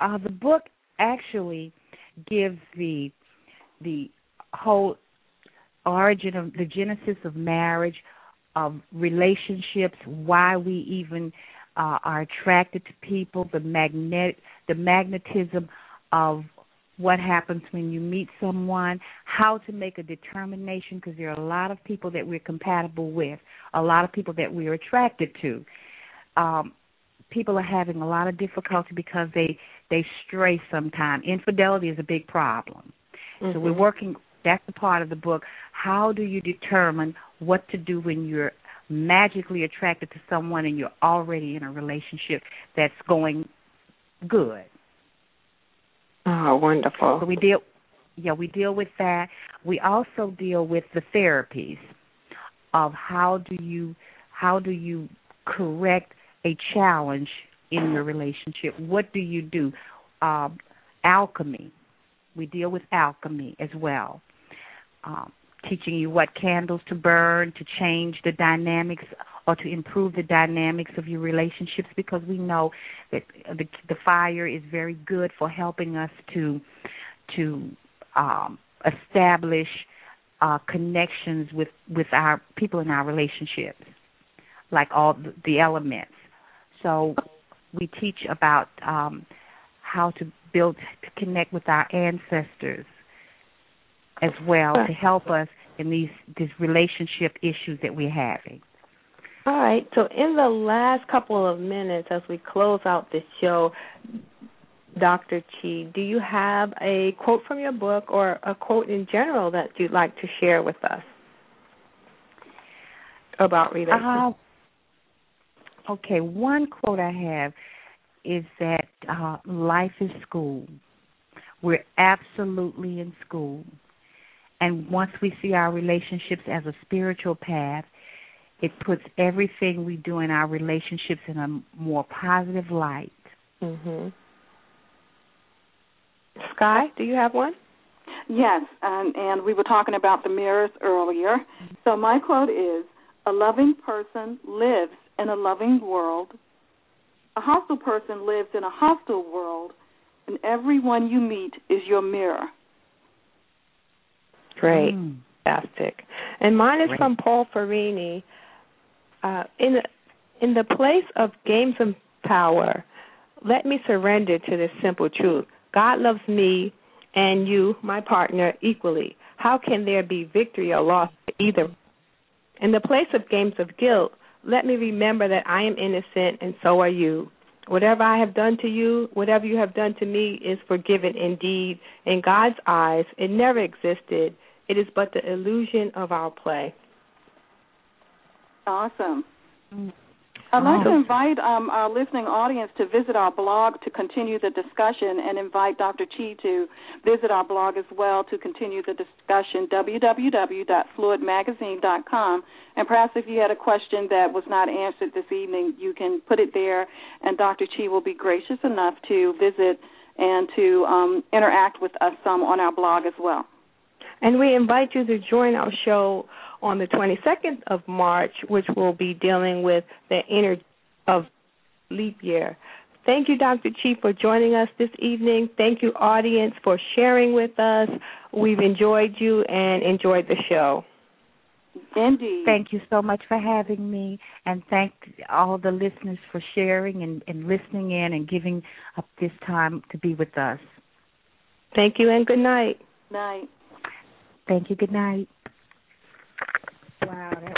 Uh, the book actually gives the the whole origin of the genesis of marriage, of relationships, why we even uh, are attracted to people, the magnet the magnetism of what happens when you meet someone, how to make a determination because there are a lot of people that we're compatible with, a lot of people that we're attracted to. Um, people are having a lot of difficulty because they they stray sometimes. Infidelity is a big problem. So we're working that's the part of the book. How do you determine what to do when you're magically attracted to someone and you're already in a relationship that's going good? Oh, wonderful. So we deal yeah, we deal with that. We also deal with the therapies of how do you how do you correct a challenge in your relationship? What do you do? Um, alchemy. We deal with alchemy as well. Um, teaching you what candles to burn to change the dynamics or to improve the dynamics of your relationships because we know that the the fire is very good for helping us to to um establish uh connections with with our people in our relationships like all the, elements. So we teach about um how to build to connect with our ancestors as well to help us in these these relationship issues that we're having. All right. So, in the last couple of minutes, as we close out this show, Dr. Chi, do you have a quote from your book or a quote in general that you'd like to share with us about relationships? Uh, okay, one quote I have is that uh, life is school. We're absolutely in school. And once we see our relationships as a spiritual path, it puts everything we do in our relationships in a more positive light. hmm Sky, do you have one? Yes, and, and we were talking about the mirrors earlier. So my quote is A loving person lives in a loving world. A hostile person lives in a hostile world, and everyone you meet is your mirror. Great. Mm. Fantastic. And mine is Great. from Paul Ferrini. Uh, in the in the place of games of power, let me surrender to this simple truth. God loves me and you, my partner, equally. How can there be victory or loss for either? In the place of games of guilt, let me remember that I am innocent and so are you. Whatever I have done to you, whatever you have done to me, is forgiven indeed. In God's eyes, it never existed. It is but the illusion of our play. Awesome. Mm. I'd like to invite um, our listening audience to visit our blog to continue the discussion and invite Dr. Chi to visit our blog as well to continue the discussion, www.fluidmagazine.com. And perhaps if you had a question that was not answered this evening, you can put it there, and Dr. Chi will be gracious enough to visit and to um, interact with us some on our blog as well. And we invite you to join our show on the 22nd of March, which will be dealing with the inner of leap year. Thank you, Dr. Chief, for joining us this evening. Thank you, audience, for sharing with us. We've enjoyed you and enjoyed the show. Indeed. Thank you so much for having me, and thank all the listeners for sharing and, and listening in and giving up this time to be with us. Thank you and good night. Night. Thank you. Good night. Wow.